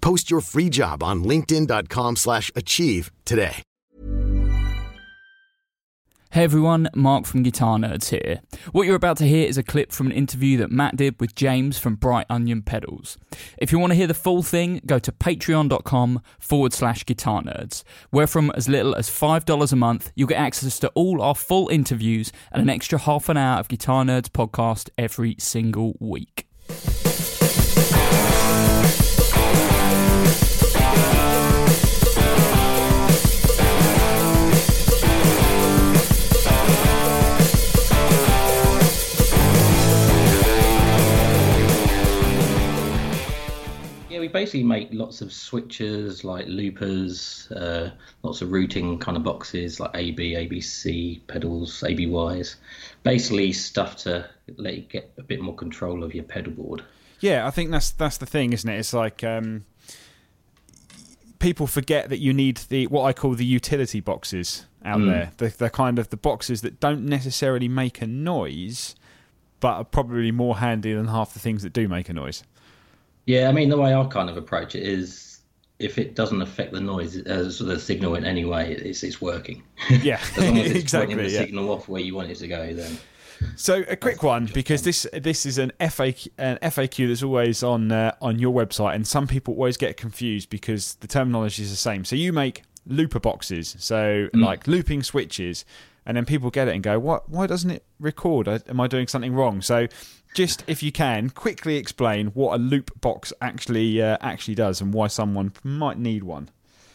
Post your free job on linkedin.com/achieve slash achieve today. Hey everyone, Mark from Guitar Nerds here. What you're about to hear is a clip from an interview that Matt did with James from Bright Onion Pedals. If you want to hear the full thing, go to patreon.com forward slash guitar nerds, where from as little as $5 a month, you'll get access to all our full interviews and an extra half an hour of Guitar Nerds podcast every single week. We basically make lots of switches like loopers, uh, lots of routing kind of boxes like AB, ABC pedals, ABYs. Basically, stuff to let you get a bit more control of your pedal board. Yeah, I think that's that's the thing, isn't it? It's like um, people forget that you need the what I call the utility boxes out Mm. there. The, the kind of the boxes that don't necessarily make a noise, but are probably more handy than half the things that do make a noise. Yeah, I mean, the way I kind of approach it is if it doesn't affect the noise, uh, sort of signal in any way, it's, it's working. Yeah, as long as it's exactly. pointing the yeah. signal off where you want it to go, then. So a quick one because this this is an FAQ, an FAQ that's always on uh, on your website, and some people always get confused because the terminology is the same. So you make looper boxes, so like looping switches, and then people get it and go, "What? Why doesn't it record? Am I doing something wrong?" So just if you can quickly explain what a loop box actually uh, actually does and why someone might need one.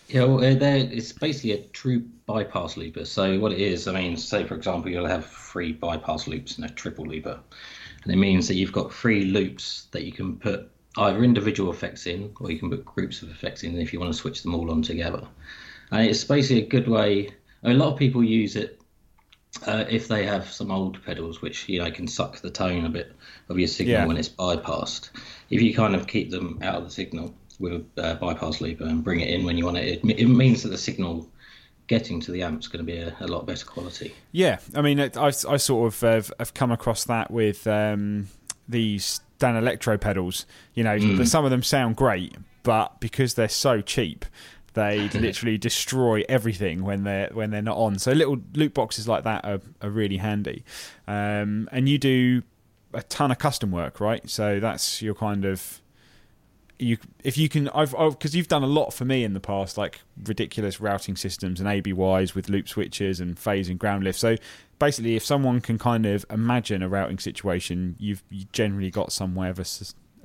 Yeah, well, uh, it's basically a true bypass looper. So what it is, I mean, say for example, you'll have three bypass loops and a triple looper, and it means that you've got three loops that you can put either individual effects in, or you can put groups of effects in if you want to switch them all on together. And it's basically a good way. A lot of people use it uh, if they have some old pedals, which you know can suck the tone a bit of your signal Yeah. when it's bypassed. If you kind of keep them out of the signal with a uh, bypass looper and bring it in when you want it, it, it means that the signal getting to the amp's going to be a, a lot better quality. Yeah, I mean, I, I sort of have, have come across that with um, these Danelectro pedals. You know, the- some of them sound great, but because they're so cheap, they literally destroy everything when they're when they're not on. So little loop boxes like that are, are really handy. Um, and you do a ton of custom work, right? So that's your kind of you if you can I've because you've done a lot for me in the past like ridiculous routing systems and ABYs with loop switches and phase and ground lift so basically if someone can kind of imagine a routing situation you've you generally got some way of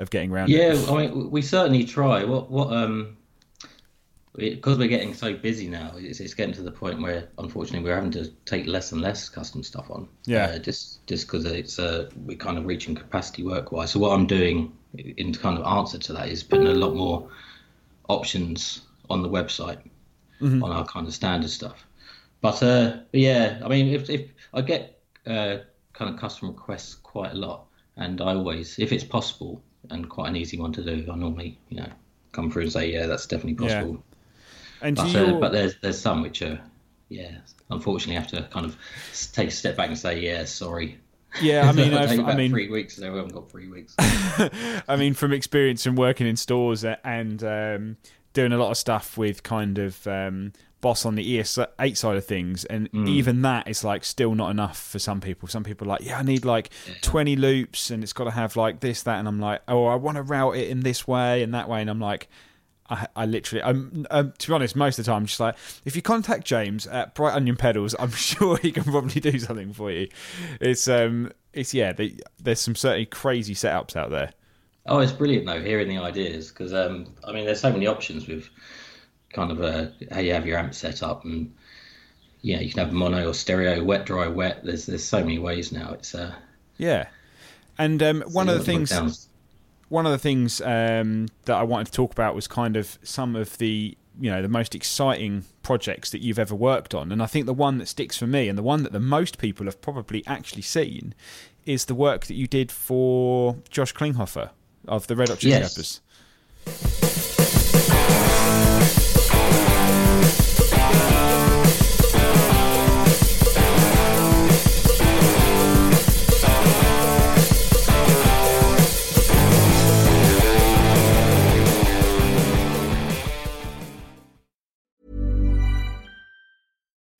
of getting around Yeah, it I mean, we certainly try. What what um, because we're getting so busy now, it's, it's getting to the point where unfortunately we're having to take less and less custom stuff on. Yeah. Uh, just just because it's uh, we're kind of reaching capacity work wise. So what I'm doing in kind of answer to that is putting a lot more options on the website on our kind of standard stuff. But uh, but yeah, I mean, if if I get uh, kind of custom requests quite a lot, and I always, if it's possible and quite an easy one to do, I normally you know come through and say, yeah, that's definitely Yeah. And But, uh, but there's there's some which are yeah, unfortunately have to kind of take a step back and say, yeah, sorry. yeah I mean I've, I about mean three weeks, so we haven't got three weeks. I mean, from experience and working in stores and um, doing a lot of stuff with kind of um, boss on the ES8 side of things, and even that is like still not enough for some people. Some people are like, yeah, I need like 20 loops, and it's got to have like this, that, and I'm like, oh, I want to route it in this way and that way, and I'm like. I, I literally, I'm, um, to be honest, most of the time, I'm just like, if you contact James at Bright Onion Pedals, I'm sure he can probably do something for you. It's, um, it's yeah, they, there's some certainly crazy setups out there. Oh, it's brilliant though, hearing the ideas because um, I mean, there's so many options with kind of uh, how you have your amp set up, and yeah, you can have mono or stereo, wet, dry, wet. There's there's so many ways now. It's uh, yeah, and um, one of the things one of the things um, that I wanted to talk about was kind of some of the you know the most exciting projects that you've ever worked on, and I think the one that sticks for me and the one that the most people have probably actually seen is the work that you did for Josh Klinghoffer of the Red Hot Chili yes. Peppers.